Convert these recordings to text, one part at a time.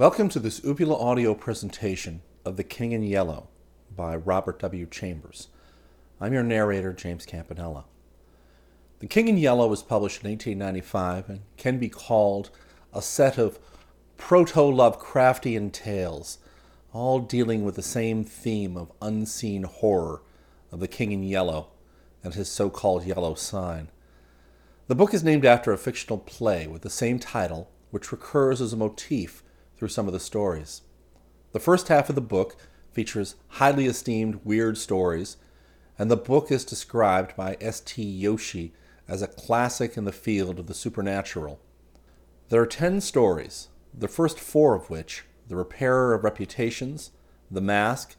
Welcome to this Upula audio presentation of The King in Yellow by Robert W. Chambers. I'm your narrator, James Campanella. The King in Yellow was published in 1895 and can be called a set of proto Lovecraftian tales, all dealing with the same theme of unseen horror of the King in Yellow and his so called yellow sign. The book is named after a fictional play with the same title, which recurs as a motif through some of the stories. The first half of the book features highly esteemed weird stories, and the book is described by S.T. Joshi as a classic in the field of the supernatural. There are ten stories, the first four of which, The Repairer of Reputations, The Mask,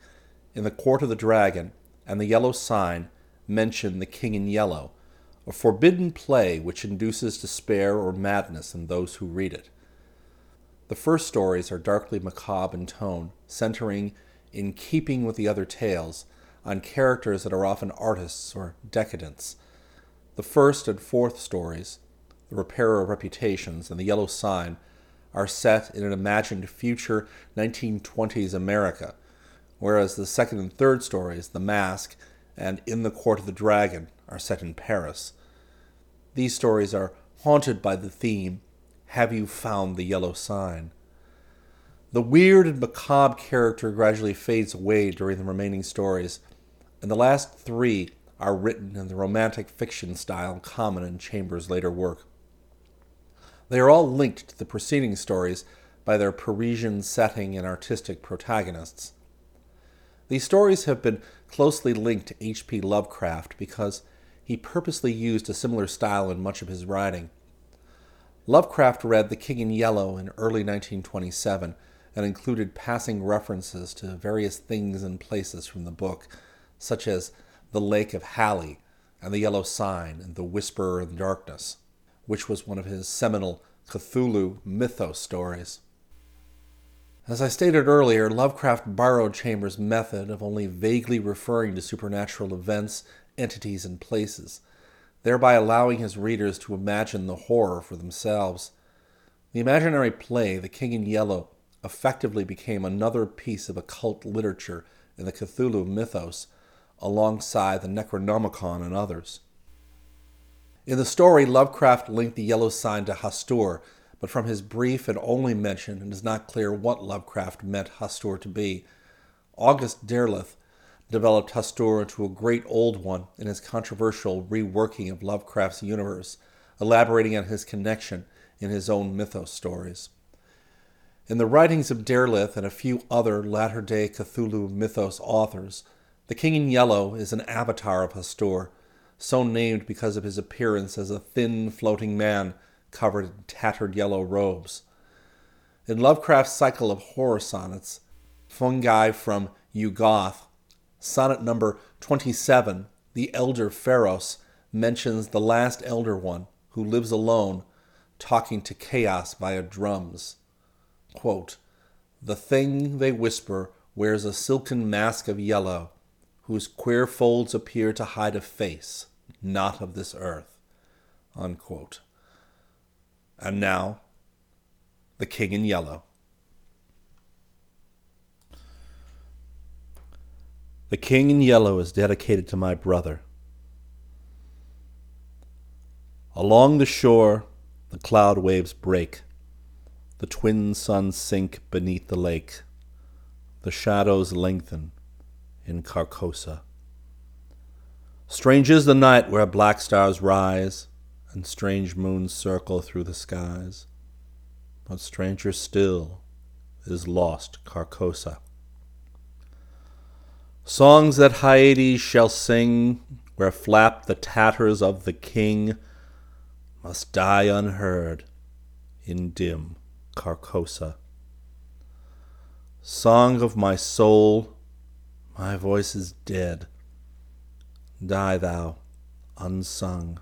In the Court of the Dragon, and The Yellow Sign, mention the King in Yellow, a forbidden play which induces despair or madness in those who read it. The first stories are darkly macabre in tone, centering, in keeping with the other tales, on characters that are often artists or decadents. The first and fourth stories, The Repairer of Reputations and The Yellow Sign, are set in an imagined future 1920s America, whereas the second and third stories, The Mask and In the Court of the Dragon, are set in Paris. These stories are haunted by the theme Have you found the yellow sign? The weird and macabre character gradually fades away during the remaining stories, and the last three are written in the romantic fiction style common in Chambers' later work. They are all linked to the preceding stories by their Parisian setting and artistic protagonists. These stories have been closely linked to H.P. Lovecraft because he purposely used a similar style in much of his writing. Lovecraft read The King in Yellow in early 1927 and included passing references to various things and places from the book, such as the Lake of Hali and the Yellow Sign and the Whisperer in Darkness, which was one of his seminal Cthulhu mythos stories. As I stated earlier, Lovecraft borrowed Chambers' method of only vaguely referring to supernatural events entities, and places, thereby allowing his readers to imagine the horror for themselves. The imaginary play, The King in Yellow, effectively became another piece of occult literature in the Cthulhu mythos, alongside the Necronomicon and others. In the story, Lovecraft linked the yellow sign to Hastur, but from his brief and only mention, it is not clear what Lovecraft meant Hastur to be. August Derleth developed Hastur into a great old one in his controversial reworking of Lovecraft's universe, elaborating on his connection in his own mythos stories. In the writings of Derleth and a few other latter day Cthulhu mythos authors, the King in Yellow is an avatar of Hastur, so named because of his appearance as a thin, floating man covered in tattered yellow robes. In Lovecraft's cycle of horror sonnets, Fungi from Yuggoth Sonnet number 27, The Elder Pharos, mentions the last Elder One, who lives alone, talking to chaos via drums. Quote, the thing, they whisper, wears a silken mask of yellow, whose queer folds appear to hide a face not of this earth. Unquote. And now, the King in Yellow. The King in Yellow is dedicated to my brother. Along the shore, the cloud waves break. The twin suns sink beneath the lake. The shadows lengthen in Carcosa. Strange is the night where black stars rise and strange moons circle through the skies. But stranger still is lost Carcosa. Songs that Hyades shall sing, where flap the tatters of the king, must die unheard in dim Carcosa. Song of my soul, my voice is dead. Die thou, unsung,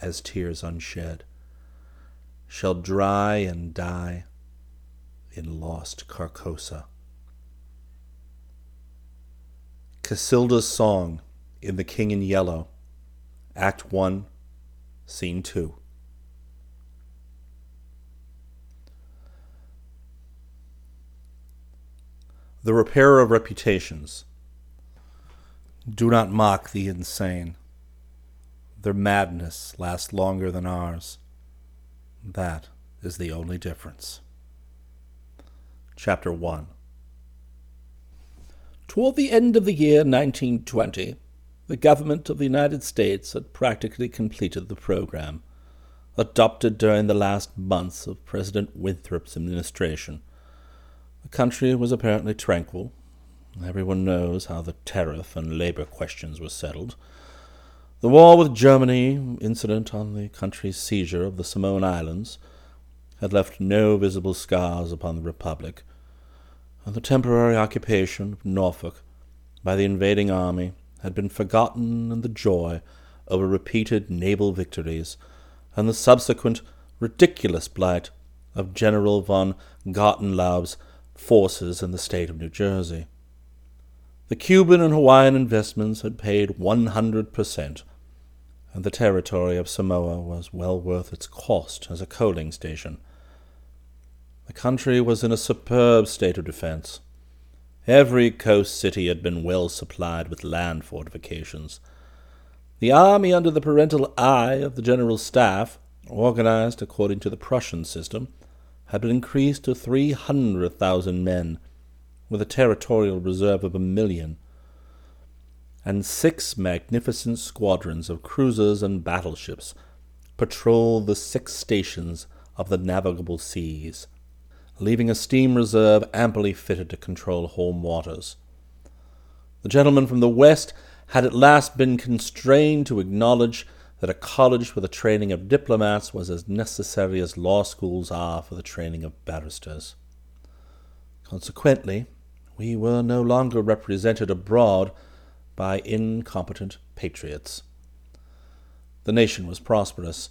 as tears unshed, shall dry and die in lost Carcosa. Cassilda's Song in The King in Yellow, Act 1, Scene 2. The repairer of reputations. Do not mock the insane. Their madness lasts longer than ours. That is the only difference. Chapter 1 Toward the end of the year 1920, the government of the United States had practically completed the program adopted during the last months of President Winthrop's administration the country was apparently tranquil. Everyone knows how the tariff and labor questions were settled. The war with Germany, incident on the country's seizure of the Samoan Islands, had left no visible scars upon the Republic, and the temporary occupation of Norfolk by the invading army had been forgotten in the joy over repeated naval victories and the subsequent ridiculous blight of General von Gartenlaub's forces in the state of New Jersey. The Cuban and Hawaiian investments had paid 100%, and the territory of Samoa was well worth its cost as a coaling station. The country was in a superb state of defense. Every coast city had been well supplied with land fortifications. The army, under the parental eye of the General Staff, organized according to the Prussian system, had been increased to 300,000 men, with a territorial reserve of a million, and six magnificent squadrons of cruisers and battleships patrolled the six stations of the navigable seas, leaving a steam reserve amply fitted to control home waters. The gentlemen from the West had at last been constrained to acknowledge that a college for the training of diplomats was as necessary as law schools are for the training of barristers. Consequently, we were no longer represented abroad by incompetent patriots. The nation was prosperous.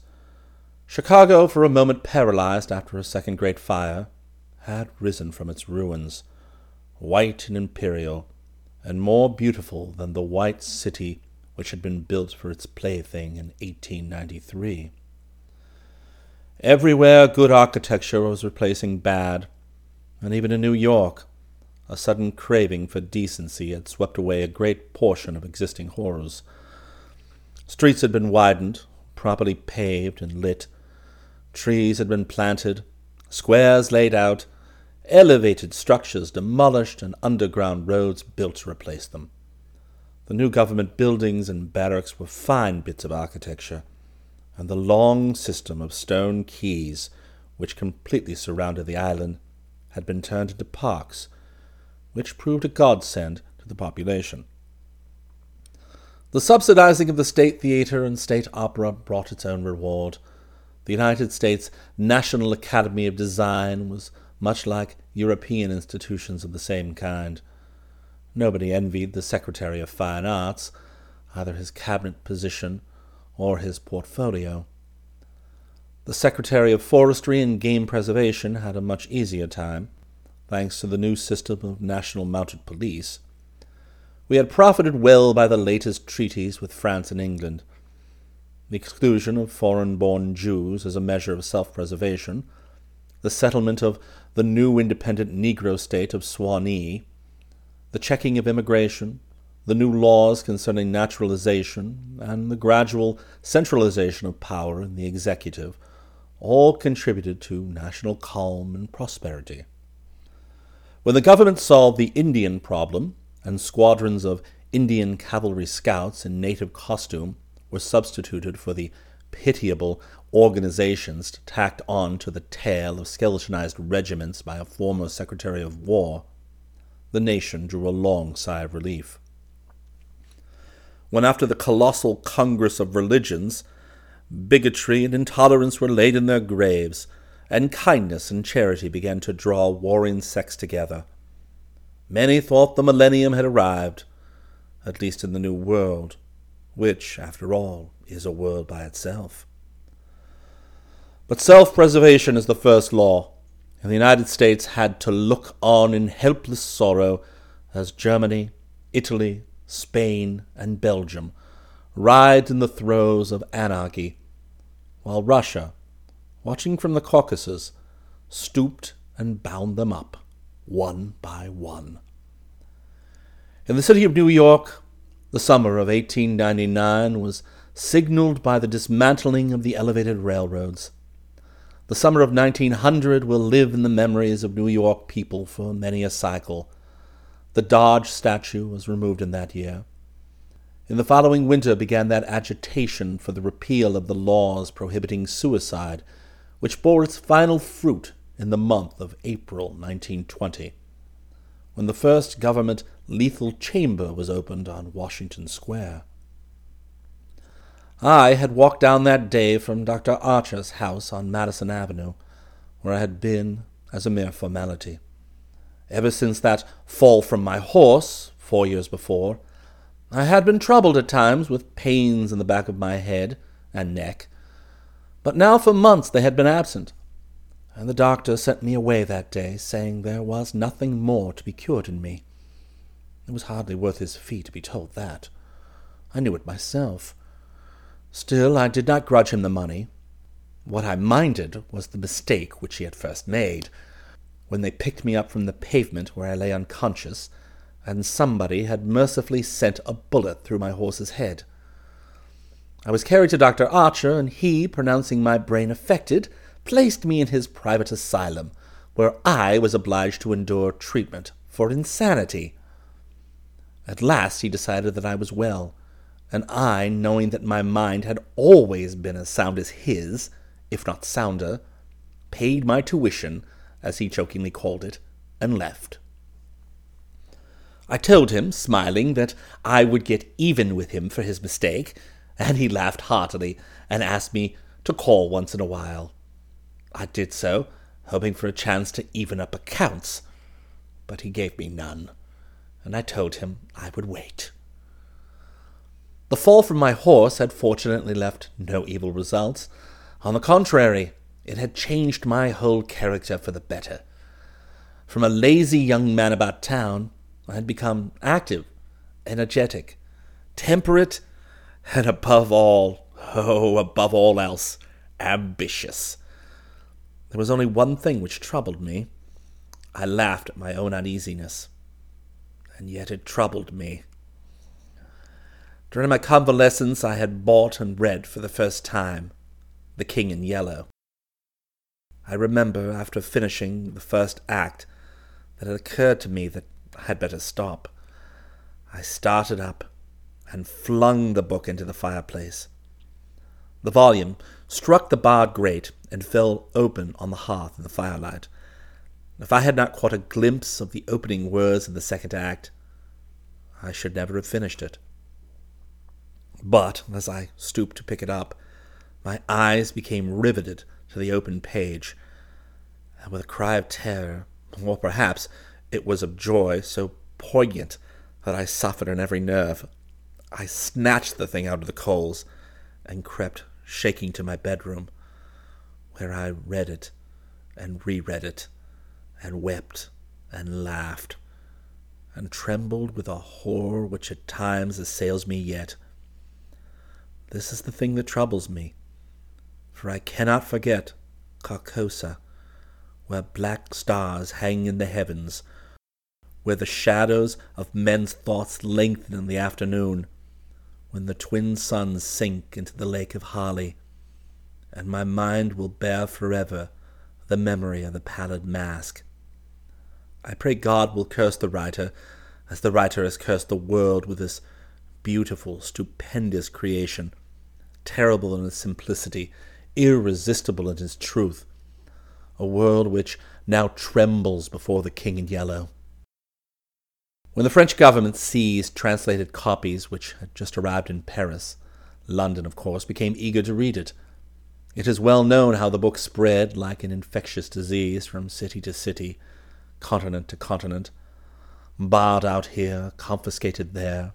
Chicago, for a moment paralyzed after a second great fire, had risen from its ruins, white and imperial, and more beautiful than the white city which had been built for its plaything in 1893. Everywhere good architecture was replacing bad, and even in New York, a sudden craving for decency had swept away a great portion of existing horrors. Streets had been widened, properly paved and lit. Trees had been planted, squares laid out, elevated structures demolished, and underground roads built to replace them. The new government buildings and barracks were fine bits of architecture, and the long system of stone quays which completely surrounded the island had been turned into parks, which proved a godsend to the population. The subsidizing of the State Theatre and State Opera brought its own reward. The United States National Academy of Design was much like European institutions of the same kind. Nobody envied the Secretary of Fine Arts, either his cabinet position or his portfolio. The Secretary of Forestry and Game Preservation had a much easier time, thanks to the new system of national mounted police. We had profited well by the latest treaties with France and England. The exclusion of foreign born Jews as a measure of self preservation, the settlement of the new independent Negro state of Suanee, the checking of immigration, the new laws concerning naturalization, and the gradual centralization of power in the executive all contributed to national calm and prosperity. When the government solved the Indian problem, and squadrons of Indian cavalry scouts in native costume were substituted for the pitiable organizations tacked on to the tail of skeletonized regiments by a former Secretary of War, the nation drew a long sigh of relief. When, after the colossal Congress of Religions, bigotry and intolerance were laid in their graves, and kindness and charity began to draw warring sects together, many thought the millennium had arrived, at least in the New World, which, after all, is a world by itself. But self preservation is the first law and the United States had to look on in helpless sorrow as Germany, Italy, Spain, and Belgium writhed in the throes of anarchy, while Russia, watching from the Caucasus, stooped and bound them up one by one. In the city of New York, the summer of 1899 was signaled by the dismantling of the elevated railroads. The summer of 1900 will live in the memories of New York people for many a cycle. The Dodge statue was removed in that year. In the following winter began that agitation for the repeal of the laws prohibiting suicide, which bore its final fruit in the month of April 1920, when the first government lethal chamber was opened on Washington Square. I had walked down that day from Dr. Archer's house on Madison Avenue, where I had been as a mere formality. Ever since that fall from my horse, four years before, I had been troubled at times with pains in the back of my head and neck, but now for months they had been absent, and the doctor sent me away that day, saying there was nothing more to be cured in me. It was hardly worth his fee to be told that. I knew it myself. Still, I did not grudge him the money. What I minded was the mistake which he had first made, when they picked me up from the pavement where I lay unconscious, and somebody had mercifully sent a bullet through my horse's head. I was carried to Dr. Archer, and he, pronouncing my brain affected, placed me in his private asylum, where I was obliged to endure treatment for insanity. At last he decided that I was well, and I, knowing that my mind had always been as sound as his, if not sounder, paid my tuition, as he jokingly called it, and left. I told him, smiling, that I would get even with him for his mistake, and he laughed heartily and asked me to call once in a while. I did so, hoping for a chance to even up accounts, but he gave me none, and I told him I would wait. The fall from my horse had fortunately left no evil results. On the contrary, it had changed my whole character for the better. From a lazy young man about town, I had become active, energetic, temperate, and above all, oh, above all else, ambitious. There was only one thing which troubled me. I laughed at my own uneasiness, and yet it troubled me. During my convalescence, I had bought and read for the first time The King in Yellow. I remember, after finishing the first act, that it occurred to me that I had better stop. I started up and flung the book into the fireplace. The volume struck the barred grate and fell open on the hearth in the firelight. If I had not caught a glimpse of the opening words of the second act, I should never have finished it. But as I stooped to pick it up, my eyes became riveted to the open page, and with a cry of terror, or perhaps it was of joy so poignant that I suffered in every nerve, I snatched the thing out of the coals and crept shaking to my bedroom, where I read it and reread it, and wept and laughed, and trembled with a horror which at times assails me yet. This is the thing that troubles me, for I cannot forget Carcosa, where black stars hang in the heavens, where the shadows of men's thoughts lengthen in the afternoon, when the twin suns sink into the lake of Hali, and my mind will bear forever the memory of the pallid mask. I pray God will curse the writer, as the writer has cursed the world with this beautiful, stupendous creation, terrible in its simplicity, irresistible in its truth, a world which now trembles before the King in Yellow. When the French government seized translated copies which had just arrived in Paris, London, of course, became eager to read it. It is well known how the book spread like an infectious disease from city to city, continent to continent, barred out here, confiscated there,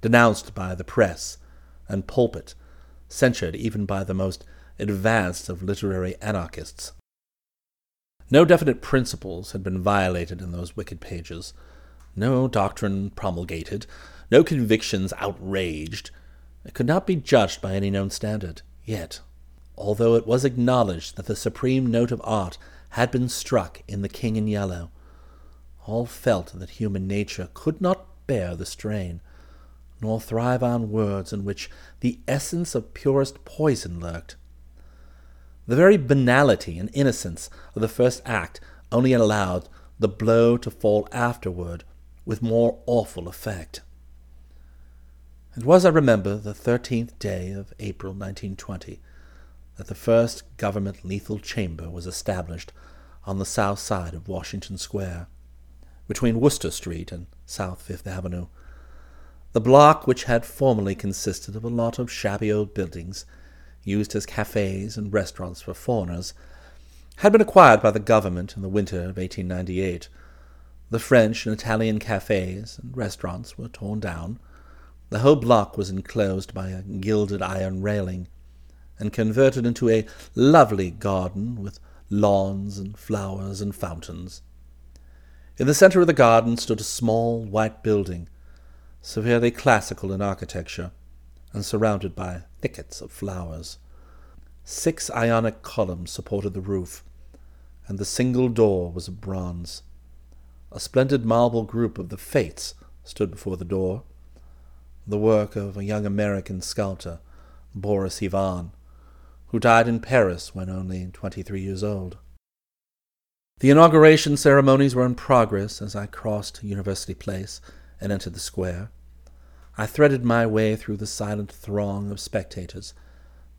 denounced by the press and pulpit, censured even by the most advanced of literary anarchists. No definite principles had been violated in those wicked pages, no doctrine promulgated, no convictions outraged. It could not be judged by any known standard. Yet, although it was acknowledged that the supreme note of art had been struck in The King in Yellow, all felt that human nature could not bear the strain, nor thrive on words in which the essence of purest poison lurked. The very banality and innocence of the first act only allowed the blow to fall afterward with more awful effect. It was, I remember, the thirteenth day of April 1920 that the first government lethal chamber was established on the south side of Washington Square, between Wooster Street and South Fifth Avenue. The block, which had formerly consisted of a lot of shabby old buildings, used as cafes and restaurants for foreigners, had been acquired by the government in the winter of 1898. The French and Italian cafes and restaurants were torn down. The whole block was enclosed by a gilded iron railing and converted into a lovely garden with lawns and flowers and fountains. In the center of the garden stood a small white building, severely classical in architecture, and surrounded by thickets of flowers. Six ionic columns supported the roof, and the single door was of bronze. A splendid marble group of the Fates stood before the door, the work of a young American sculptor, Boris Yvain, who died in Paris when only twenty three years old. The inauguration ceremonies were in progress as I crossed University Place and entered the square. I threaded my way through the silent throng of spectators,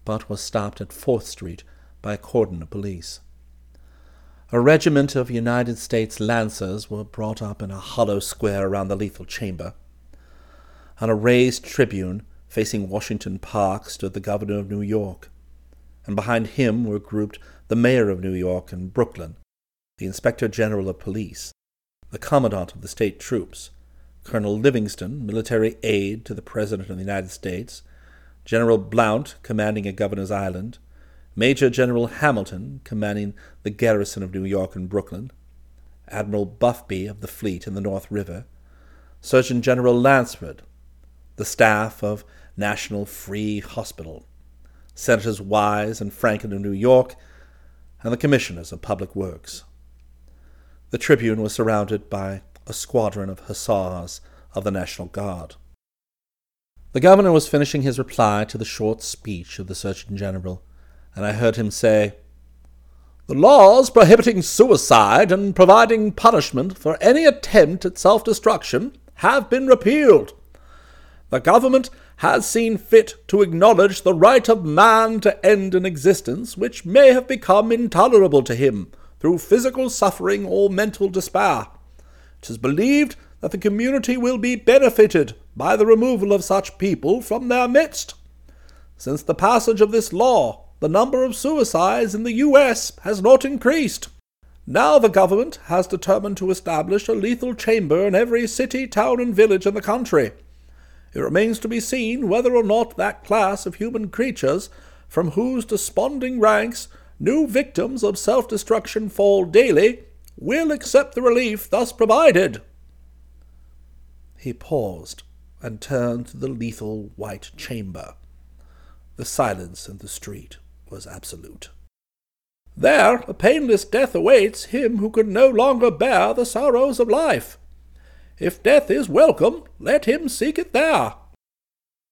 but was stopped at Fourth Street by a cordon of police. A regiment of United States Lancers were brought up in a hollow square around the lethal chamber. On a raised tribune facing Washington Park stood the governor of New York and behind him were grouped the mayor of New York and Brooklyn, the inspector general of police, the commandant of the state troops, Colonel Livingston, military aide to the President of the United States, General Blount, commanding a Governor's Island, Major General Hamilton, commanding the garrison of New York and Brooklyn, Admiral Buffby of the fleet in the North River, Surgeon General Lanceford, the staff of National Free Hospital, Senators Wise and Franklin of New York, and the Commissioners of Public Works. The Tribune was surrounded by a squadron of hussars of the National Guard. The governor was finishing his reply to the short speech of the Surgeon General, and I heard him say, The laws prohibiting suicide and providing punishment for any attempt at self destruction have been repealed. The government has seen fit to acknowledge the right of man to end an existence which may have become intolerable to him through physical suffering or mental despair. It is believed that the community will be benefited by the removal of such people from their midst. Since the passage of this law, the number of suicides in the U.S. has not increased. Now the government has determined to establish a lethal chamber in every city, town, and village in the country. It remains to be seen whether or not that class of human creatures from whose desponding ranks new victims of self destruction fall daily will accept the relief thus provided. He paused and turned to the lethal white chamber. The silence in the street was absolute. There a painless death awaits him who can no longer bear the sorrows of life. If death is welcome, let him seek it there.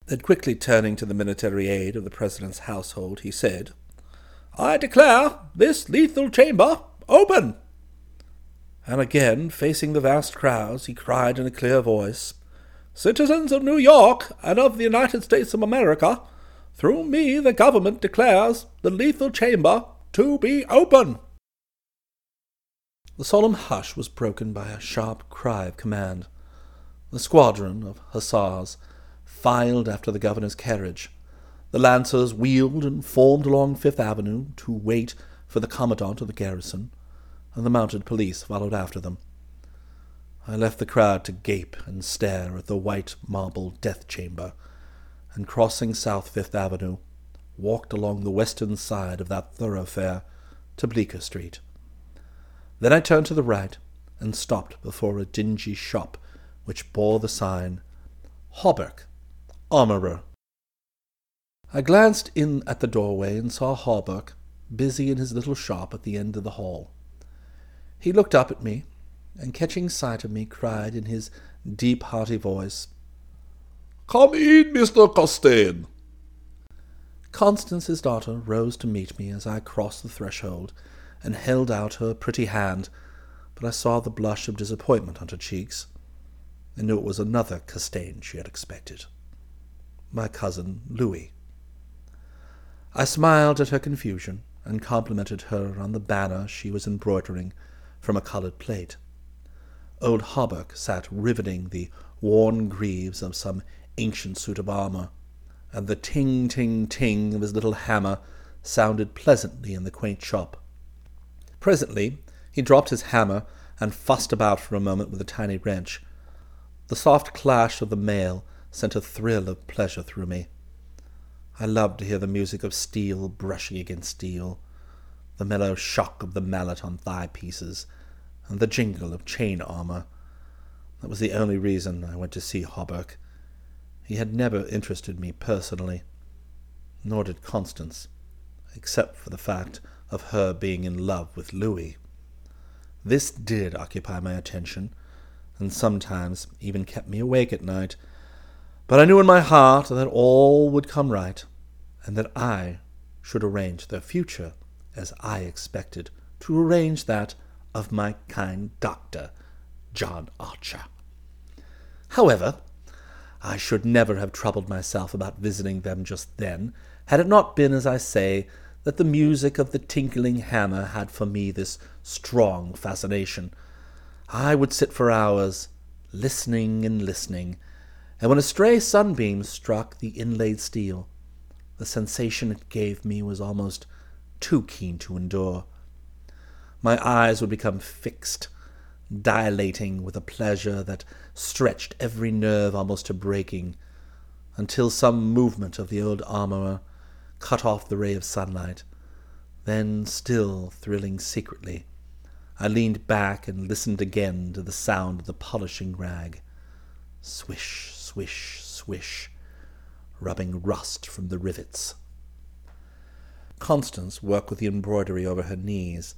Then quickly turning to the military aide of the President's household, he said, I declare this lethal chamber open. And again, facing the vast crowds, he cried in a clear voice, Citizens of New York and of the United States of America, through me the government declares the lethal chamber to be open. The solemn hush was broken by a sharp cry of command. The squadron of hussars filed after the governor's carriage. The lancers wheeled and formed along Fifth Avenue to wait for the commandant of the garrison, and the mounted police followed after them. I left the crowd to gape and stare at the white marble death chamber, and crossing South Fifth Avenue, walked along the western side of that thoroughfare to Bleecker Street. Then I turned to the right and stopped before a dingy shop which bore the sign Hawberk, Armourer. I glanced in at the doorway and saw Hawberk busy in his little shop at the end of the hall. He looked up at me, and catching sight of me, cried in his deep, hearty voice, Come in, Mr. Castaigne. Constance's daughter, rose to meet me as I crossed the threshold and held out her pretty hand, but I saw the blush of disappointment on her cheeks and knew it was another Castaigne she had expected. My cousin Louis. I smiled at her confusion and complimented her on the banner she was embroidering from a coloured plate. Old Hawberk sat riveting the worn greaves of some ancient suit of armour, and the ting ting ting of his little hammer sounded pleasantly in the quaint shop. Presently he dropped his hammer and fussed about for a moment with a tiny wrench. The soft clash of the mail sent a thrill of pleasure through me. I loved to hear the music of steel brushing against steel, the mellow shock of the mallet on thigh pieces, and the jingle of chain armour. That was the only reason I went to see Hawberk. He had never interested me personally, nor did Constance, except for the fact of her being in love with Louis. This did occupy my attention, and sometimes even kept me awake at night, but I knew in my heart that all would come right, and that I should arrange their future as I expected to arrange that of my kind doctor, John Archer. However, I should never have troubled myself about visiting them just then, had it not been, as I say, that the music of the tinkling hammer had for me this strong fascination. I would sit for hours, listening and listening, and when a stray sunbeam struck the inlaid steel, the sensation it gave me was almost too keen to endure. My eyes would become fixed, dilating with a pleasure that stretched every nerve almost to breaking, until some movement of the old armourer cut off the ray of sunlight. Then, still thrilling secretly, I leaned back and listened again to the sound of the polishing rag. Swish, swish, swish, rubbing rust from the rivets. Constance worked with the embroidery over her knees,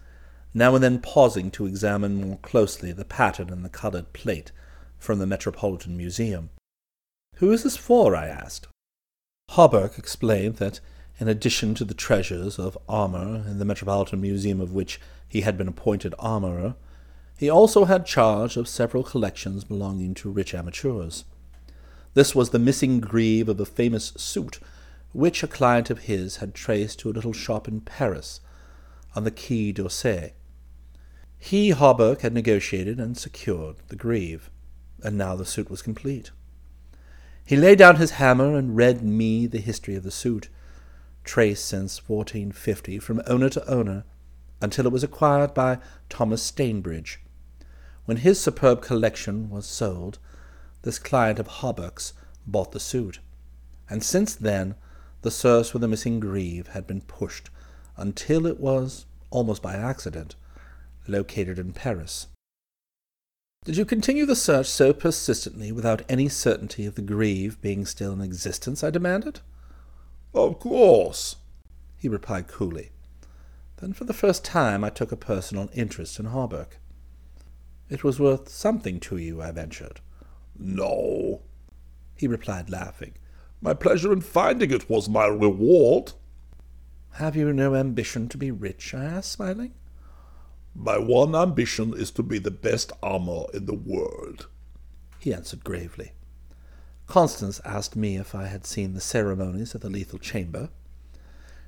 now and then pausing to examine more closely the pattern in the coloured plate from the Metropolitan Museum. Who is this for? I asked. Hawberk explained that in addition to the treasures of armour in the Metropolitan Museum of which he had been appointed armourer, he also had charge of several collections belonging to rich amateurs. This was the missing greave of a famous suit, which a client of his had traced to a little shop in Paris, on the Quai d'Orsay. He, Hawberk, had negotiated and secured the greave, and now the suit was complete. He laid down his hammer and read me the history of the suit, traced since 1450 from owner to owner, until it was acquired by Thomas Stainbridge. When his superb collection was sold, this client of Hawberk's bought the suit, and since then the search for the missing greave had been pushed until it was, almost by accident, located in Paris. Did you continue the search so persistently without any certainty of the greave being still in existence? I demanded. Of course, he replied coolly. Then for the first time I took a personal interest in Hawberk. It was worth something to you, I ventured. No, he replied, laughing. My pleasure in finding it was my reward. Have you no ambition to be rich? I asked, smiling. My one ambition is to be the best armor in the world, he answered gravely. Constance asked me if I had seen the ceremonies at the Lethal Chamber.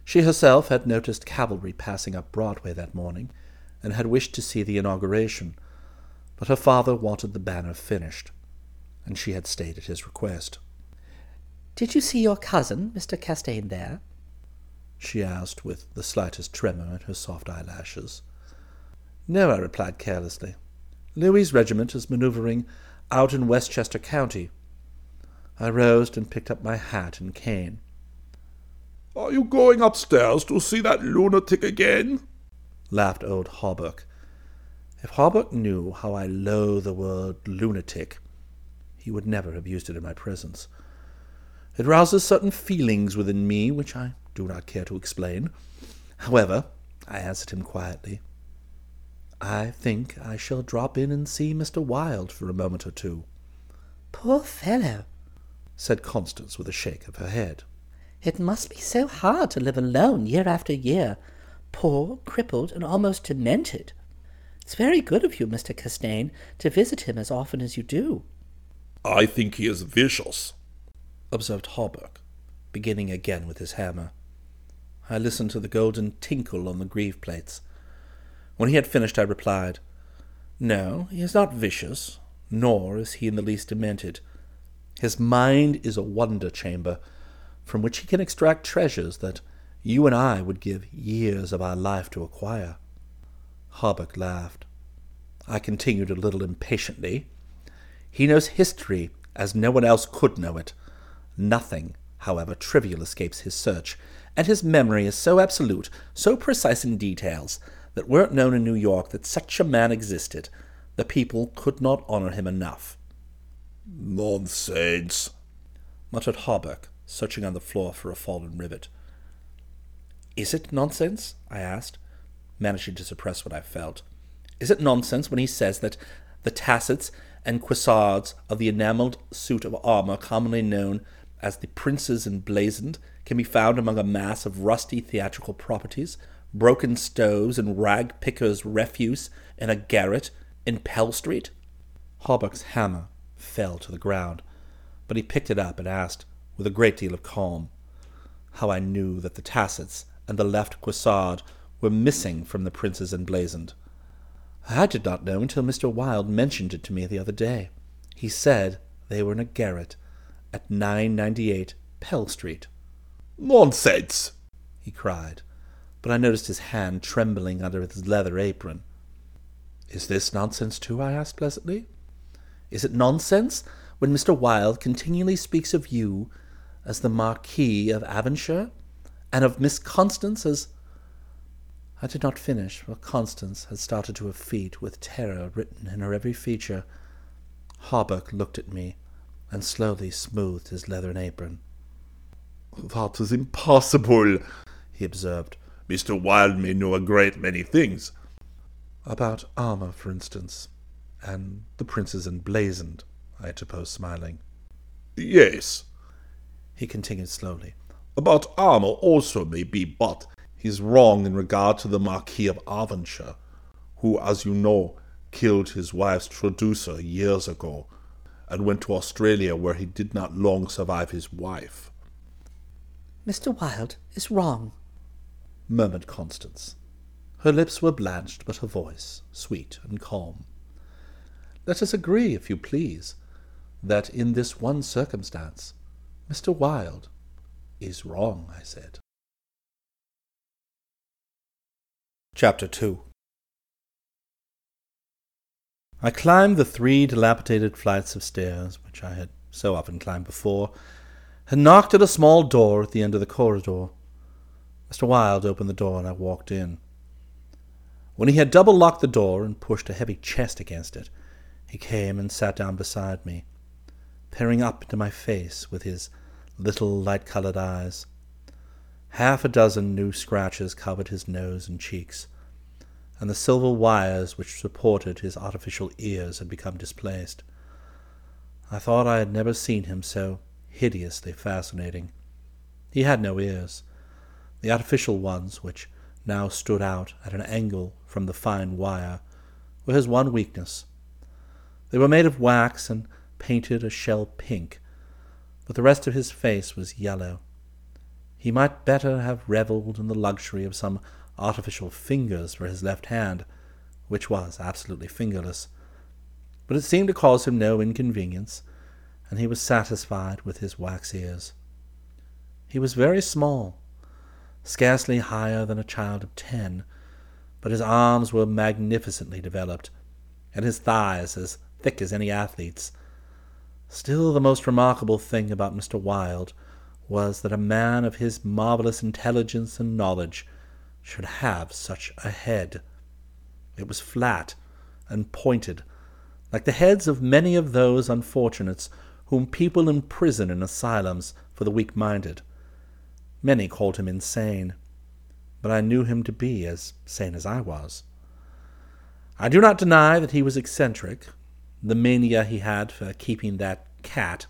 She herself had noticed cavalry passing up Broadway that morning, and had wished to see the inauguration, but her father wanted the banner finished and she had stayed at his request. Did you see your cousin, Mr. Castaigne, there? She asked with the slightest tremor in her soft eyelashes. No, I replied carelessly. Louis's regiment is manoeuvring out in Westchester County. I rose and picked up my hat and cane. Are you going upstairs to see that lunatic again? laughed old Hawberk. If Hawberk knew how I loathe the word lunatic, he would never have used it in my presence. It rouses certain feelings within me which I do not care to explain. However, I answered him quietly, I think I shall drop in and see Mr. Wilde for a moment or two. Poor fellow, said Constance with a shake of her head. It must be so hard to live alone year after year, poor, crippled, and almost demented. It's very good of you, Mr. Castaigne, to visit him as often as you do. I think he is vicious, observed Hawberk, beginning again with his hammer. I listened to the golden tinkle on the greave plates. When he had finished, I replied, No, he is not vicious, nor is he in the least demented. His mind is a wonder chamber, from which he can extract treasures that you and I would give years of our life to acquire. Hawberk laughed. I continued a little impatiently. He knows history as no one else could know it. Nothing, however trivial, escapes his search, and his memory is so absolute, so precise in details, that were it known in New York that such a man existed, the people could not honor him enough. Nonsense, muttered Hawberk, searching on the floor for a fallen rivet. Is it nonsense? I asked, managing to suppress what I felt. Is it nonsense when he says that the tassets and cuissards of the enamelled suit of armour commonly known as the Prince's Emblazoned can be found among a mass of rusty theatrical properties, broken stoves and rag pickers' refuse in a garret in Pell Street? Hawberk's hammer fell to the ground, but he picked it up and asked, with a great deal of calm, how I knew that the tassets and the left cuissard were missing from the Prince's Emblazoned. I did not know until Mr. Wilde mentioned it to me the other day. He said they were in a garret at 998 Pell Street. Nonsense! he cried, but I noticed his hand trembling under his leather apron. Is this nonsense too? I asked pleasantly. Is it nonsense when Mr. Wilde continually speaks of you as the Marquis of Avonshire, and of Miss Constance as I did not finish, for Constance had started to her feet with terror written in her every feature. Hawberk looked at me and slowly smoothed his leathern apron. That is impossible, he observed. Mr. Wilde may know a great many things. About armour, for instance, and the Prince's Emblazoned, I interposed, smiling. Yes, he continued slowly. About armour also may be, but He's wrong in regard to the Marquis of Avonshire, who, as you know, killed his wife's traducer years ago, and went to Australia where he did not long survive his wife. Mr. Wilde is wrong, murmured Constance. Her lips were blanched, but her voice sweet and calm. Let us agree, if you please, that in this one circumstance Mr. Wilde is wrong, I said. Chapter 2 I climbed the three dilapidated flights of stairs, which I had so often climbed before, and knocked at a small door at the end of the corridor. Mr. Wilde opened the door, and I walked in. When he had double locked the door and pushed a heavy chest against it, he came and sat down beside me, peering up into my face with his little light-colored eyes. Half a dozen new scratches covered his nose and cheeks, and the silver wires which supported his artificial ears had become displaced. I thought I had never seen him so hideously fascinating. He had no ears. The artificial ones, which now stood out at an angle from the fine wire, were his one weakness. They were made of wax and painted a shell pink, but the rest of his face was yellow. He might better have revelled in the luxury of some artificial fingers for his left hand, which was absolutely fingerless. But it seemed to cause him no inconvenience, and he was satisfied with his wax ears. He was very small, scarcely higher than a child of ten, but his arms were magnificently developed, and his thighs as thick as any athlete's. Still, the most remarkable thing about Mr. Wilde was that a man of his marvelous intelligence and knowledge should have such a head. It was flat and pointed, like the heads of many of those unfortunates whom people imprison in asylums for the weak minded. Many called him insane, but I knew him to be as sane as I was. I do not deny that he was eccentric. The mania he had for keeping that cat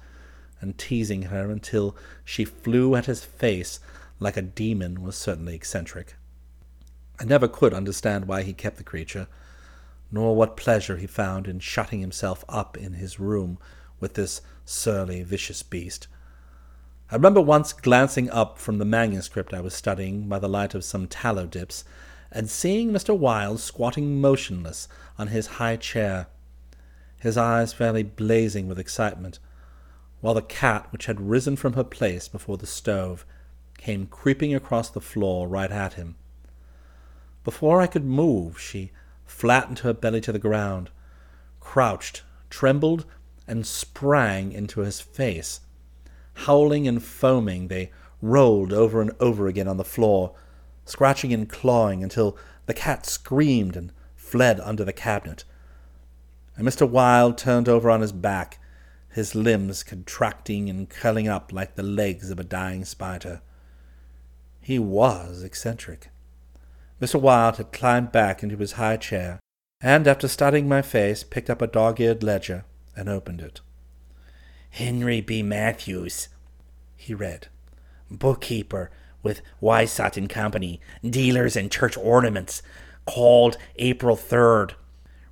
and teasing her until she flew at his face like a demon was certainly eccentric. I never could understand why he kept the creature, nor what pleasure he found in shutting himself up in his room with this surly, vicious beast. I remember once glancing up from the manuscript I was studying by the light of some tallow dips, and seeing Mr. Wilde squatting motionless on his high chair, his eyes fairly blazing with excitement, while the cat, which had risen from her place before the stove, came creeping across the floor right at him. Before I could move, she flattened her belly to the ground, crouched, trembled, and sprang into his face. Howling and foaming, they rolled over and over again on the floor, scratching and clawing until the cat screamed and fled under the cabinet. And Mr. Wilde turned over on his back, his limbs contracting and curling up like the legs of a dying spider. He was eccentric. Mr. Wilde had climbed back into his high chair, and after studying my face, picked up a dog-eared ledger and opened it. Henry B. Matthews, he read, bookkeeper with Whysot and Company, dealers in church ornaments, called April 3rd.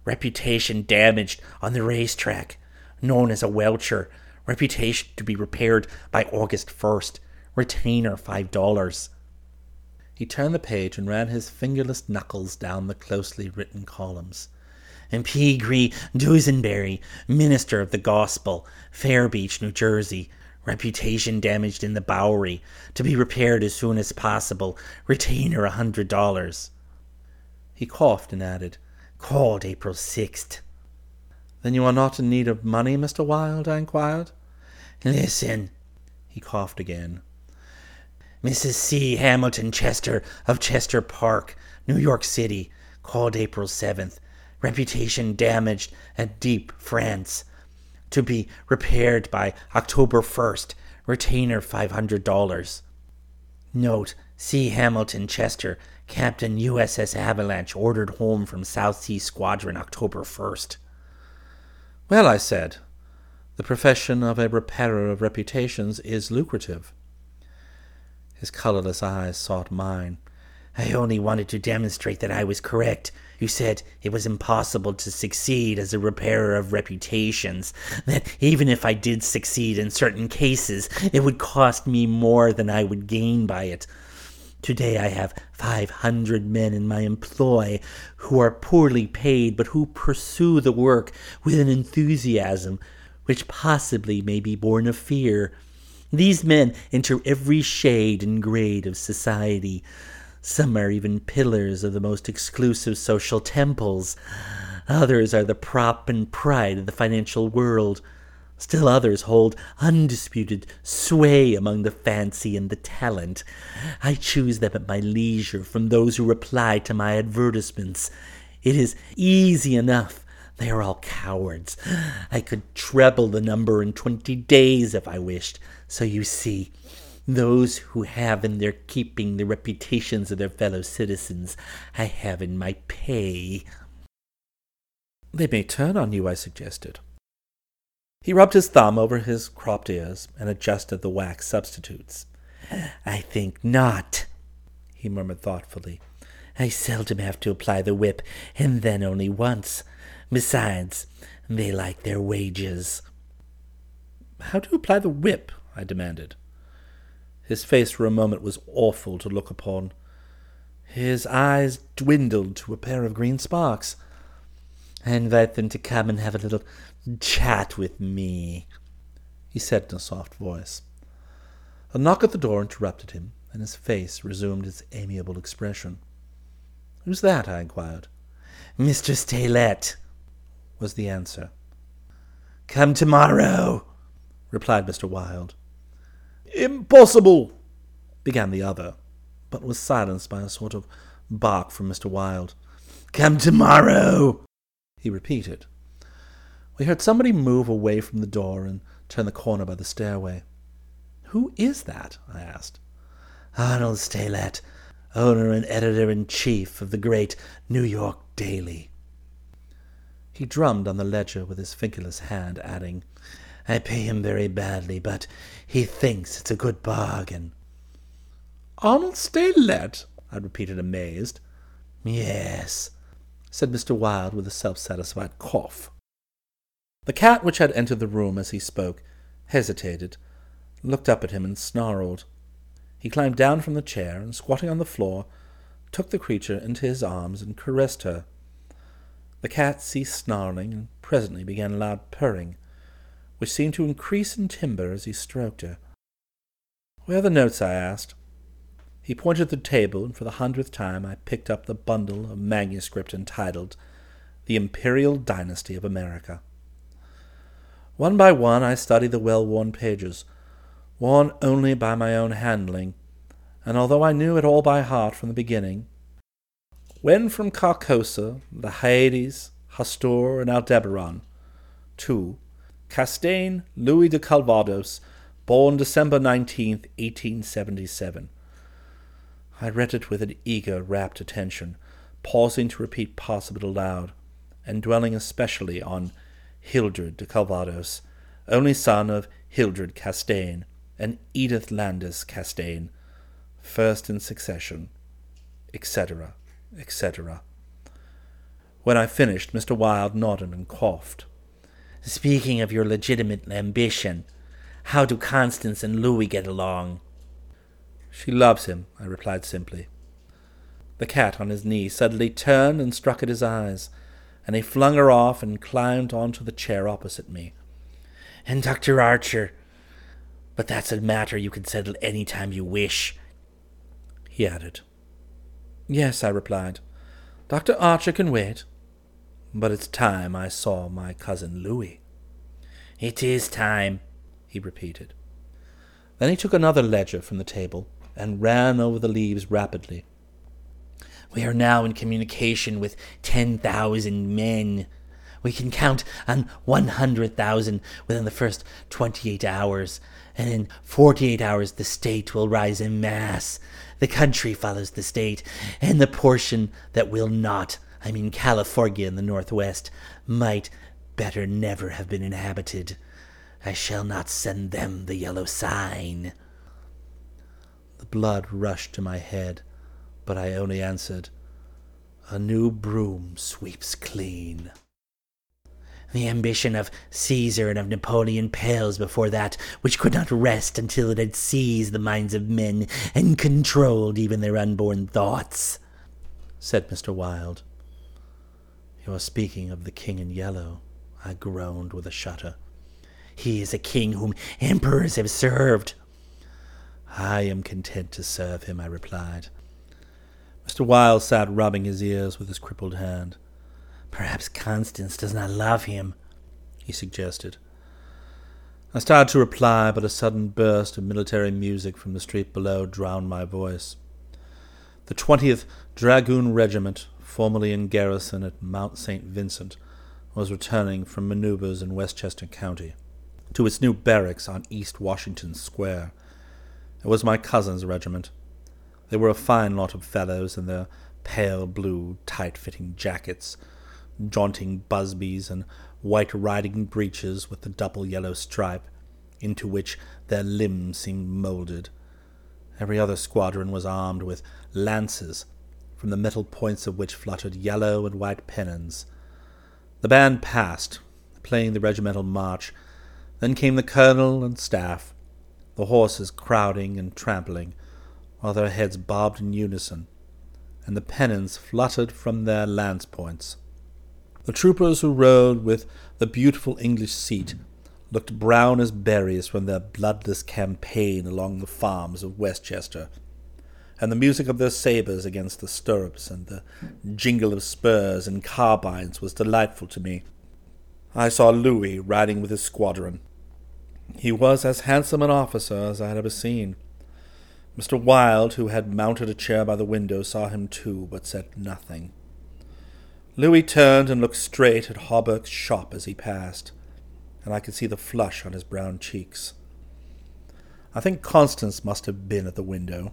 Reputation damaged on the racetrack, known as a welcher. Reputation to be repaired by August 1st. Retainer $5. He turned the page and ran his fingerless knuckles down the closely written columns. P. Greene Dusenberry, minister of the gospel, Fairbeach, New Jersey. Reputation damaged in the Bowery, to be repaired as soon as possible. Retainer a hundred dollars. He coughed and added, Called April 6th. Then you are not in need of money, Mr. Wilde? I inquired. Listen. He coughed again. Mrs. C. Hamilton Chester of Chester Park, New York City, called April 7th. Reputation damaged at Dieppe, France. To be repaired by October 1st. Retainer $500. Note C. Hamilton Chester, Captain USS Avalanche, ordered home from South Sea Squadron October 1st. Well, I said, the profession of a repairer of reputations is lucrative. His colorless eyes sought mine. I only wanted to demonstrate that I was correct. You said it was impossible to succeed as a repairer of reputations, that even if I did succeed in certain cases, it would cost me more than I would gain by it. Today I have 500 men in my employ who are poorly paid, but who pursue the work with an enthusiasm which possibly may be born of fear. These men enter every shade and grade of society. Some are even pillars of the most exclusive social temples. Others are the prop and pride of the financial world. Still others hold undisputed sway among the fancy and the talent. I choose them at my leisure from those who reply to my advertisements. It is easy enough. They are all cowards. I could treble the number in twenty days if I wished. So you see, those who have in their keeping the reputations of their fellow citizens, I have in my pay. They may turn on you, I suggested. He rubbed his thumb over his cropped ears and adjusted the wax substitutes. I think not, he murmured thoughtfully. I seldom have to apply the whip, and then only once. Besides, they like their wages. How do you apply the whip? I demanded. His face for a moment was awful to look upon. His eyes dwindled to a pair of green sparks. I invite them to come and have a little chat with me, he said in a soft voice. A knock at the door interrupted him, and his face resumed its amiable expression. Who's that? I inquired. Mr. Steylette, was the answer. Come tomorrow, replied Mr. Wilde. Impossible, began the other, but was silenced by a sort of bark from Mr. Wilde. Come tomorrow, he repeated. We heard somebody move away from the door and turn the corner by the stairway. Who is that? I asked. Arnold Steylette, owner and editor in chief of the great New York Daily. He drummed on the ledger with his fingerless hand, adding, I pay him very badly, but he thinks it's a good bargain. Arnold Steylette? I repeated, amazed. Yes, said Mr. Wilde with a self satisfied cough. The cat which had entered the room as he spoke hesitated, looked up at him, and snarled. He climbed down from the chair, and squatting on the floor, took the creature into his arms and caressed her. The cat ceased snarling, and presently began loud purring, which seemed to increase in timbre as he stroked her. Where are the notes? I asked. He pointed to the table, and for the hundredth time I picked up the bundle of manuscript entitled The Imperial Dynasty of America. One by one I studied the well worn pages, worn only by my own handling, and although I knew it all by heart from the beginning, when from Carcosa, the Hyades, Hastur, and Aldebaran, to Castaigne Louis de Calvados, born December 19th, 1877, I read it with an eager, rapt attention, pausing to repeat parts of it aloud, and dwelling especially on Hildred de Calvados, only son of Hildred Castaigne and Edythe Landes Castaigne, first in succession, etc., etc. When I finished, Mr. Wilde nodded and coughed. Speaking of your legitimate ambition, how do Constance and Louis get along? She loves him, I replied simply. The cat on his knee suddenly turned and struck at his eyes, and he flung her off and climbed onto the chair opposite me. And Dr. Archer, but that's a matter you can settle any time you wish, he added. Yes, I replied. Dr. Archer can wait. But it's time I saw my cousin Louis. It is time, he repeated. Then he took another ledger from the table and ran over the leaves rapidly. We are now in communication with 10,000 men. We can count on 100,000 within the first 28 hours, and in 48 hours the state will rise in mass. The country follows the state, and the portion that will not, I mean California in the northwest, might better never have been inhabited. I shall not send them the yellow sign. The blood rushed to my head, but I only answered, A new broom sweeps clean. The ambition of Caesar and of Napoleon pales before that which could not rest until it had seized the minds of men and controlled even their unborn thoughts, said Mr. Wilde. You are speaking of the king in yellow, I groaned with a shudder. He is a king whom emperors have served. I am content to serve him, I replied. Mr. Wilde sat rubbing his ears with his crippled hand. Perhaps Constance does not love him, he suggested. I started to reply, but a sudden burst of military music from the street below drowned my voice. The 20th Dragoon Regiment, formerly in garrison at Mount St. Vincent, was returning from maneuvers in Westchester County to its new barracks on East Washington Square. It was my cousin's regiment. They were a fine lot of fellows in their pale blue, tight fitting jackets, jaunting busbies, and white riding breeches with the double yellow stripe, into which their limbs seemed moulded. Every other squadron was armed with lances, from the metal points of which fluttered yellow and white pennons. The band passed, playing the regimental march. Then came the colonel and staff, the horses crowding and trampling, while their heads bobbed in unison, and the pennons fluttered from their lance points. The troopers who rode with the beautiful English seat looked brown as berries from their bloodless campaign along the farms of Westchester, and the music of their sabres against the stirrups and the jingle of spurs and carbines was delightful to me. I saw Louis riding with his squadron, he was as handsome an officer as I had ever seen. Mr. Wilde, who had mounted a chair by the window, saw him too, but said nothing. Louis turned and looked straight at Hawberk's shop as he passed, and I could see the flush on his brown cheeks. I think Constance must have been at the window.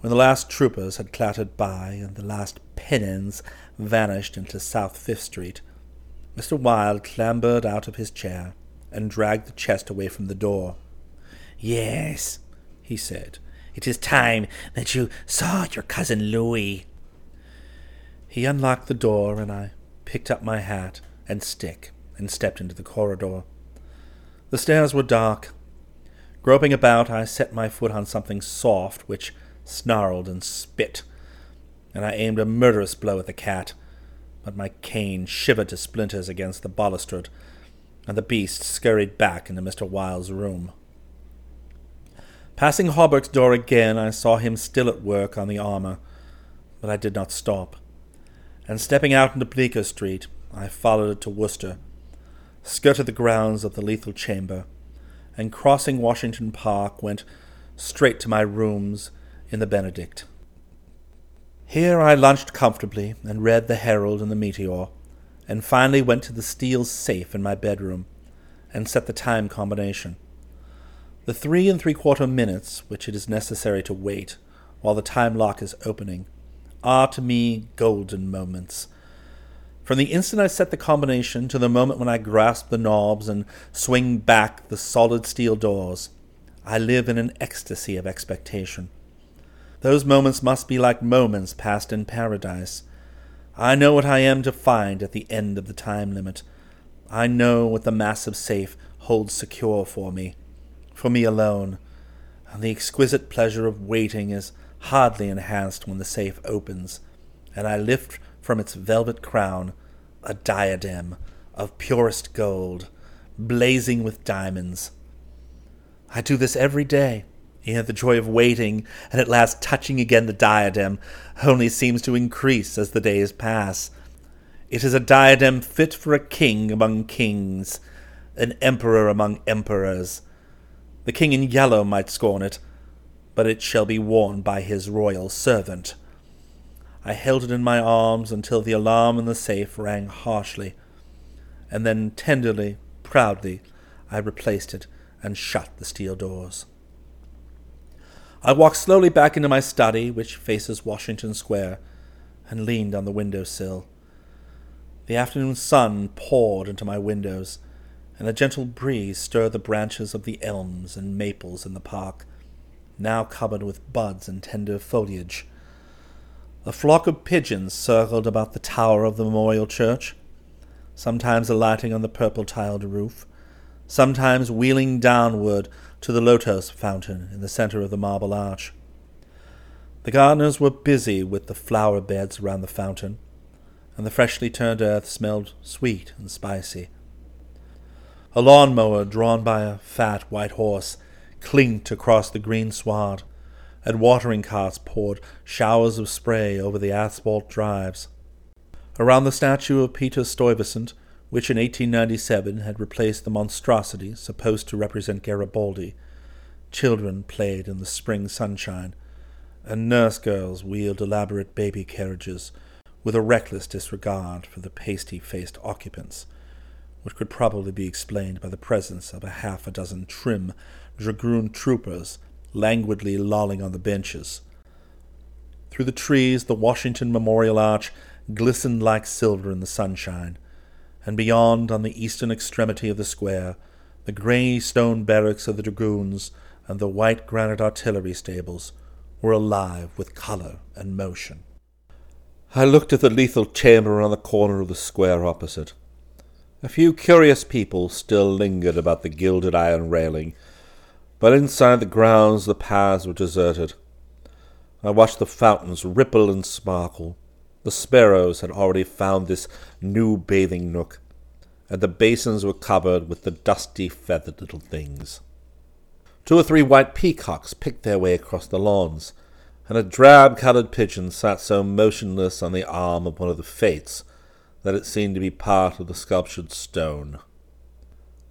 When the last troopers had clattered by and the last pennons vanished into South Fifth Street, Mr. Wilde clambered out of his chair and dragged the chest away from the door. Yes, he said, it is time that you saw your cousin Louis. He unlocked the door, and I picked up my hat and stick and stepped into the corridor. The stairs were dark. Groping about, I set my foot on something soft, which snarled and spit, and I aimed a murderous blow at the cat, but my cane shivered to splinters against the balustrade, and the beast scurried back into Mr. Wilde's room. Passing Hawberk's door again, I saw him still at work on the armor, but I did not stop, and stepping out into Bleecker Street, I followed it to Wooster, skirted the grounds of the lethal chamber, and crossing Washington Park went straight to my rooms in the Benedict. Here I lunched comfortably and read the Herald and the Meteor, and finally went to the steel safe in my bedroom and set the time combination. The three and three quarter minutes which it is necessary to wait while the time lock is opening are to me golden moments. From the instant I set the combination to the moment when I grasp the knobs and swing back the solid steel doors, I live in an ecstasy of expectation. Those moments must be like moments passed in paradise. I know what I am to find at the end of the time limit. I know what the massive safe holds secure for me, for me alone, and the exquisite pleasure of waiting is hardly enhanced when the safe opens, and I lift from its velvet crown a diadem of purest gold, blazing with diamonds. I do this every day, Yet the joy of waiting and at last touching again the diadem only seems to increase as the days pass. It is a diadem fit for a king among kings, an emperor among emperors. The king in yellow might scorn it, but it shall be worn by his royal servant. I held it in my arms until the alarm in the safe rang harshly, and then tenderly, proudly, I replaced it and shut the steel doors. I walked slowly back into my study, which faces Washington Square, and leaned on the window sill. The afternoon sun poured into my windows, and a gentle breeze stirred the branches of the elms and maples in the park, now covered with buds and tender foliage. A flock of pigeons circled about the tower of the memorial church, sometimes alighting on the purple tiled roof, sometimes wheeling downward to the lotos fountain in the center of the marble arch. The gardeners were busy with the flower beds around the fountain, and the freshly turned earth smelled sweet and spicy. A lawn mower drawn by a fat white horse clinked across the green sward, and watering carts poured showers of spray over the asphalt drives. Around the statue of Peter Stuyvesant which in 1897 had replaced the monstrosity supposed to represent Garibaldi. Children played in the spring sunshine, and nurse girls wheeled elaborate baby carriages with a reckless disregard for the pasty faced occupants, which could probably be explained by the presence of a half a dozen trim dragoon troopers languidly lolling on the benches. Through the trees, the Washington Memorial Arch glistened like silver in the sunshine and beyond, on the eastern extremity of the square, the grey stone barracks of the dragoons and the white granite artillery stables were alive with colour and motion. I looked at the lethal chamber on the corner of the square opposite. A few curious people still lingered about the gilded iron railing, but inside the grounds the paths were deserted. I watched the fountains ripple and sparkle, the sparrows had already found this new bathing nook, and the basins were covered with the dusty, feathered little things. Two or three white peacocks picked their way across the lawns, and a drab coloured pigeon sat so motionless on the arm of one of the fates that it seemed to be part of the sculptured stone.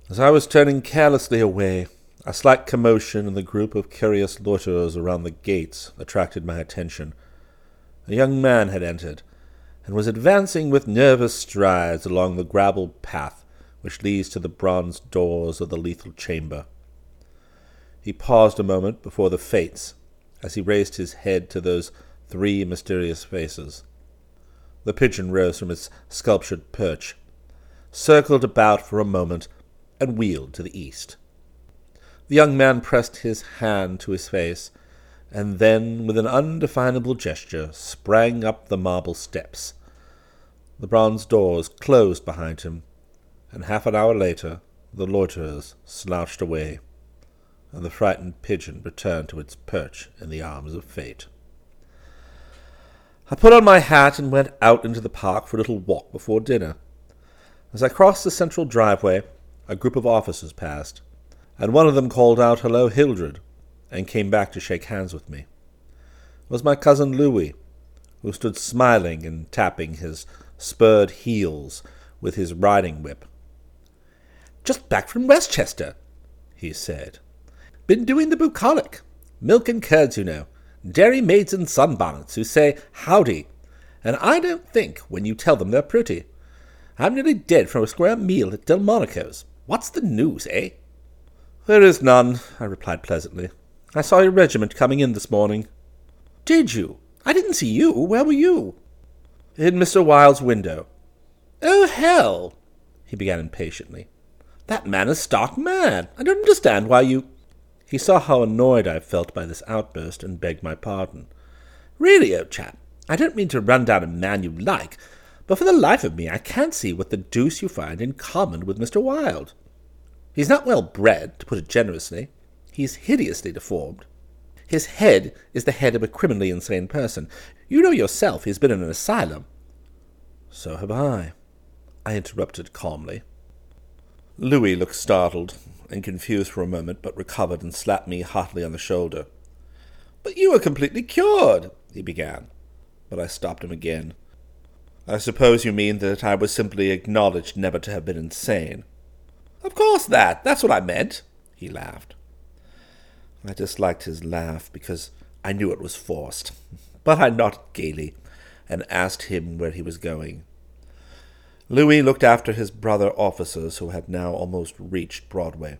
As I was turning carelessly away, a slight commotion in the group of curious loiterers around the gates attracted my attention. A young man had entered, and was advancing with nervous strides along the gravelled path which leads to the bronze doors of the lethal chamber. He paused a moment before the fates as he raised his head to those three mysterious faces. The pigeon rose from its sculptured perch, circled about for a moment, and wheeled to the east. The young man pressed his hand to his face, and then, with an undefinable gesture, sprang up the marble steps. The bronze doors closed behind him, and half an hour later the loiterers slouched away, and the frightened pigeon returned to its perch in the arms of fate. I put on my hat and went out into the park for a little walk before dinner. As I crossed the central driveway, a group of officers passed, and one of them called out, Hello, Hildred, and came back to shake hands with me. It was my cousin Louis, who stood smiling and tapping his spurred heels with his riding whip. Just back from Westchester, he said. Been doing the bucolic. Milk and curds, you know. Dairy maids in sunbonnets who say howdy, and I don't think when you tell them they're pretty. I'm nearly dead from a square meal at Delmonico's. What's the news, eh? There is none, I replied pleasantly. I saw your regiment coming in this morning. Did you? I didn't see you. Where were you? In Mr. Wilde's window. Oh, hell! he began impatiently. That man is stark mad. I don't understand why you. He saw how annoyed I felt by this outburst and begged my pardon. Really, old chap, I don't mean to run down a man you like, but for the life of me I can't see what the deuce you find in common with Mr. Wilde. He's not well bred, to put it generously. He's hideously deformed. His head is the head of a criminally insane person. You know yourself he's been in an asylum. So have I, I interrupted calmly. Louis looked startled and confused for a moment, but recovered and slapped me heartily on the shoulder. But you are completely cured, he began, but I stopped him again. I suppose you mean that I was simply acknowledged never to have been insane. Of course that. That's what I meant, he laughed. I disliked his laugh because I knew it was forced, but I nodded gaily and asked him where he was going. Louis looked after his brother officers who had now almost reached Broadway.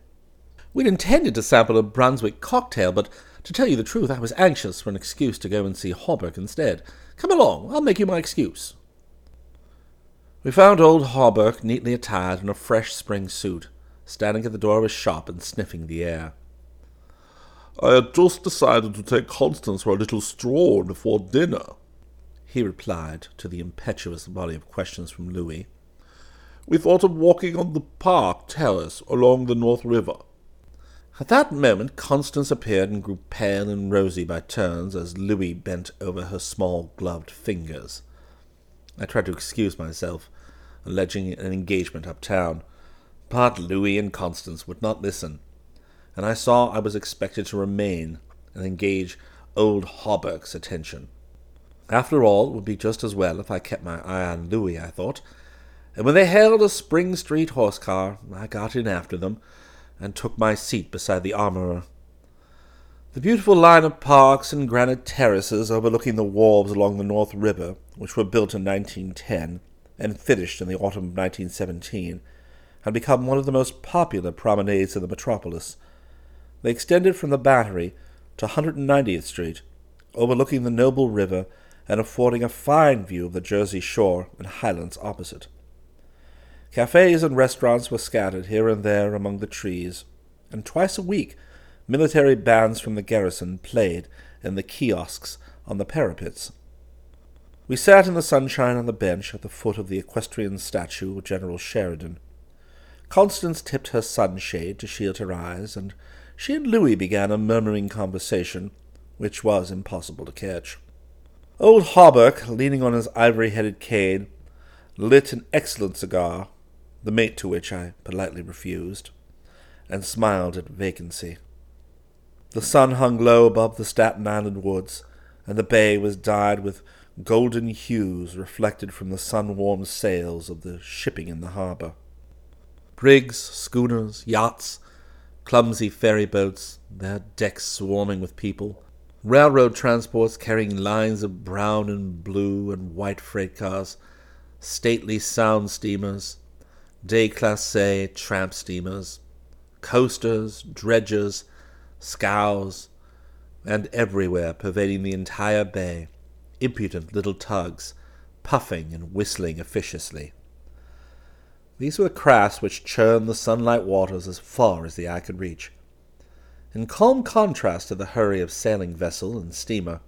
We'd intended to sample a Brunswick cocktail, but to tell you the truth, I was anxious for an excuse to go and see Hawberk instead. Come along, I'll make you my excuse. We found old Hawberk neatly attired in a fresh spring suit, standing at the door of his shop and sniffing the air. I had just decided to take Constance for a little stroll before dinner, he replied to the impetuous volley of questions from Louis. We thought of walking on the park terrace along the North River. At that moment Constance appeared and grew pale and rosy by turns as Louis bent over her small gloved fingers. I tried to excuse myself, alleging an engagement uptown, but Louis and Constance would not listen, and I saw I was expected to remain and engage old Hawberk's attention. After all, it would be just as well if I kept my eye on Louis, I thought, and when they hailed a Spring Street horse car, I got in after them and took my seat beside the armourer. The beautiful line of parks and granite terraces overlooking the wharves along the North River, which were built in 1910 and finished in the autumn of 1917, had become one of the most popular promenades in the metropolis. They extended from the Battery to 190th Street, overlooking the noble river and affording a fine view of the Jersey shore and highlands opposite. Cafes and restaurants were scattered here and there among the trees, and twice a week military bands from the garrison played in the kiosks on the parapets. We sat in the sunshine on the bench at the foot of the equestrian statue of General Sheridan. Constance tipped her sunshade to shield her eyes, and she and Louis began a murmuring conversation, which was impossible to catch. Old Hawberk, leaning on his ivory-headed cane, lit an excellent cigar the mate to which I politely refused, and smiled at vacancy. The sun hung low above the Staten Island woods, and the bay was dyed with golden hues reflected from the sun-warmed sails of the shipping in the harbour. Brigs, schooners, yachts, clumsy ferry boats, their decks swarming with people, railroad transports carrying lines of brown and blue and white freight cars, stately sound steamers, déclassé tramp steamers, coasters, dredgers, scows, and everywhere pervading the entire bay, impudent little tugs, puffing and whistling officiously. These were crafts which churned the sunlight waters as far as the eye could reach. In calm contrast to the hurry of sailing vessel and steamer,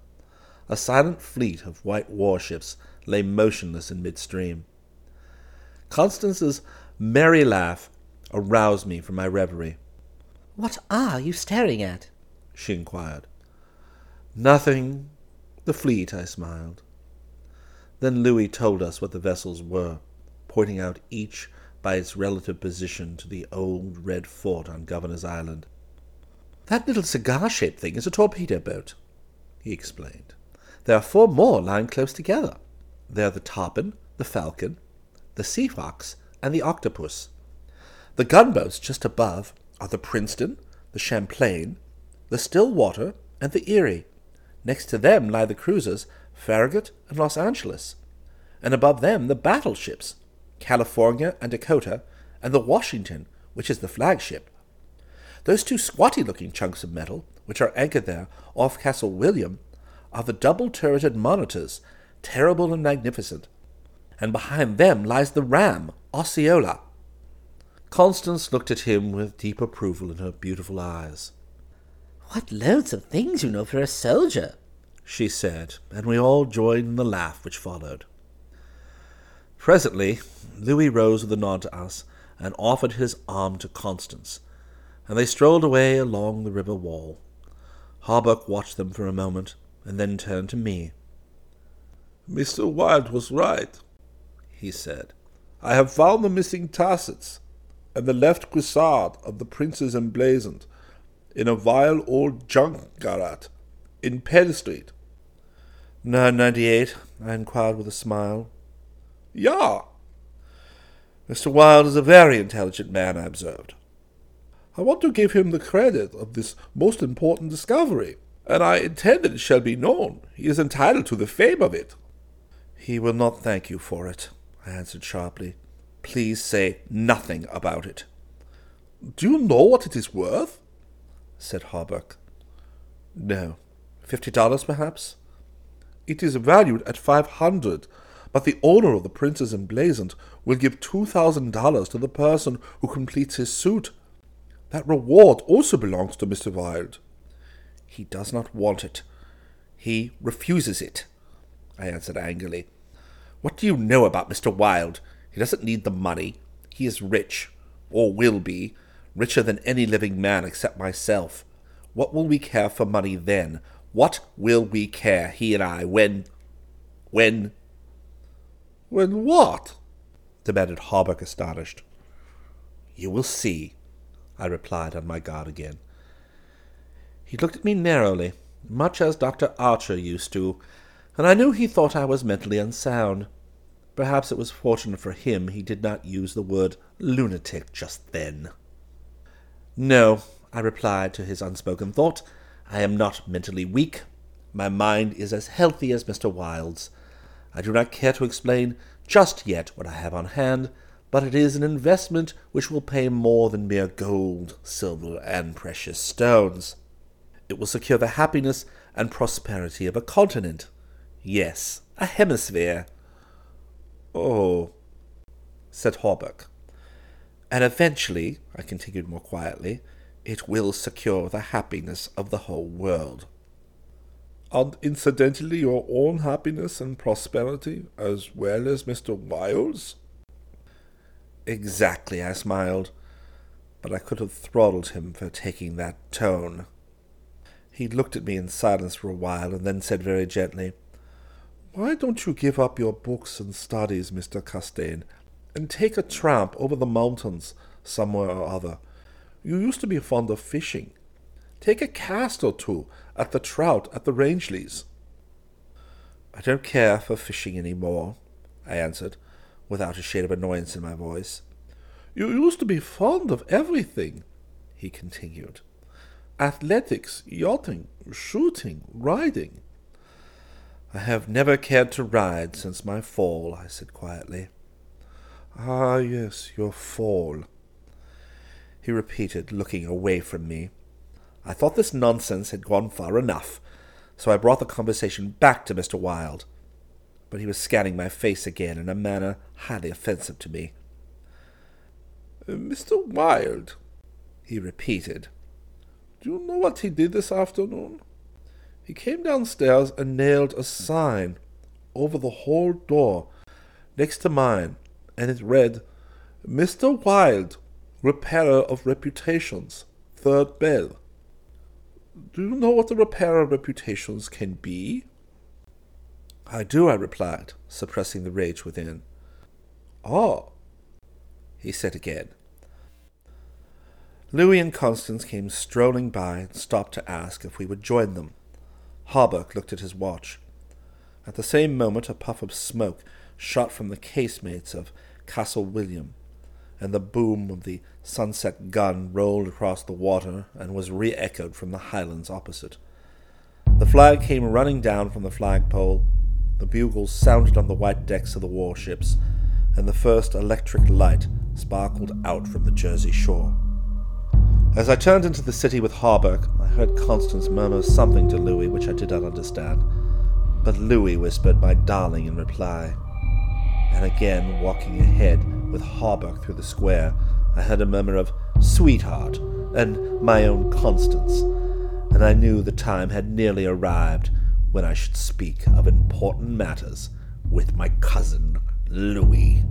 a silent fleet of white warships lay motionless in midstream. Constance's merry laugh aroused me from my reverie. What are you staring at? she inquired. Nothing. The fleet, I smiled. Then Louis told us what the vessels were, pointing out each by its relative position to the old red fort on Governor's Island. That little cigar shaped thing is a torpedo boat, he explained. There are four more lying close together. They are the Tarpon, the Falcon, the Sea Fox, and the Octopus. The gunboats just above are the Princeton, the Champlain, the Stillwater, and the Erie. Next to them lie the cruisers Farragut and Los Angeles, and above them the battleships California and Dakota, and the Washington, which is the flagship. Those two squatty looking chunks of metal, which are anchored there off Castle William, are the double turreted monitors, terrible and magnificent, and behind them lies the ram, Osceola. Constance looked at him with deep approval in her beautiful eyes. What loads of things you know for a soldier, she said, and we all joined in the laugh which followed. Presently, Louis rose with a nod to us and offered his arm to Constance, and they strolled away along the river wall. Hawberk watched them for a moment, and then turned to me. Mr. Wilde was right, he said. I have found the missing tassets and the left cuissard of the Prince's emblazoned in a vile old junk garret in Pell Street. 998? I inquired with a smile. Ja. Mr. Wilde is a very intelligent man, I observed. I want to give him the credit of this most important discovery, and I intend that it shall be known. He is entitled to the fame of it. He will not thank you for it, I answered sharply. Please say nothing about it. Do you know what it is worth? said Hawberk. No. Fifty dollars, perhaps? It is valued at five hundred, but the owner of the Prince's emblazoned will give two thousand dollars to the person who completes his suit. That reward also belongs to Mr. Wilde. He does not want it. He refuses it, I answered angrily. What do you know about Mr. Wilde? He doesn't need the money. He is rich, or will be, richer than any living man except myself. What will we care for money then? What will we care, he and I, when. when. When what? demanded Hawberk, astonished. You will see, I replied on my guard again. He looked at me narrowly, much as Dr. Archer used to, and I knew he thought I was mentally unsound. Perhaps it was fortunate for him he did not use the word lunatic just then. No, I replied to his unspoken thought, I am not mentally weak. My mind is as healthy as Mr. Wilde's. I do not care to explain just yet what I have on hand, but it is an investment which will pay more than mere gold, silver, and precious stones. It will secure the happiness and prosperity of a continent. Yes, a hemisphere. Oh, said Hawberk. And eventually, I continued more quietly, it will secure the happiness of the whole world. And incidentally, your own happiness and prosperity, as well as Mr. Wilde's? Exactly, I smiled, but I could have throttled him for taking that tone. He looked at me in silence for a while, and then said very gently, Why don't you give up your books and studies, Mr. Castaigne, and take a tramp over the mountains somewhere or other? You used to be fond of fishing. Take a cast or two at the trout at the Rangeleys. I don't care for fishing any more, I answered, without a shade of annoyance in my voice. You used to be fond of everything, he continued. Athletics, yachting, shooting, riding. I have never cared to ride since my fall, I said quietly. Ah, yes, your fall, he repeated, looking away from me. I thought this nonsense had gone far enough, so I brought the conversation back to Mr. Wilde. But he was scanning my face again in a manner highly offensive to me. Uh, Mr. Wilde, he repeated. Do you know what he did this afternoon? He came downstairs and nailed a sign over the hall door next to mine, and it read, Mr. Wilde, repairer of reputations, third bell. Do you know what a repair of reputations can be? I do, I replied, suppressing the rage within. Ah, he said again. Louis and Constance came strolling by and stopped to ask if we would join them. Hawberk looked at his watch. At the same moment, a puff of smoke shot from the casemates of Castle William, and the boom of the sunset gun rolled across the water and was re echoed from the highlands opposite. The flag came running down from the flagpole, the bugles sounded on the white decks of the warships, and the first electric light sparkled out from the Jersey shore. As I turned into the city with Hawberk, I heard Constance murmur something to Louis which I did not understand. But Louis whispered my darling in reply. And again, walking ahead with Hawberk through the square, I heard a murmur of sweetheart and my own Constance, and I knew the time had nearly arrived when I should speak of important matters with my cousin Louis.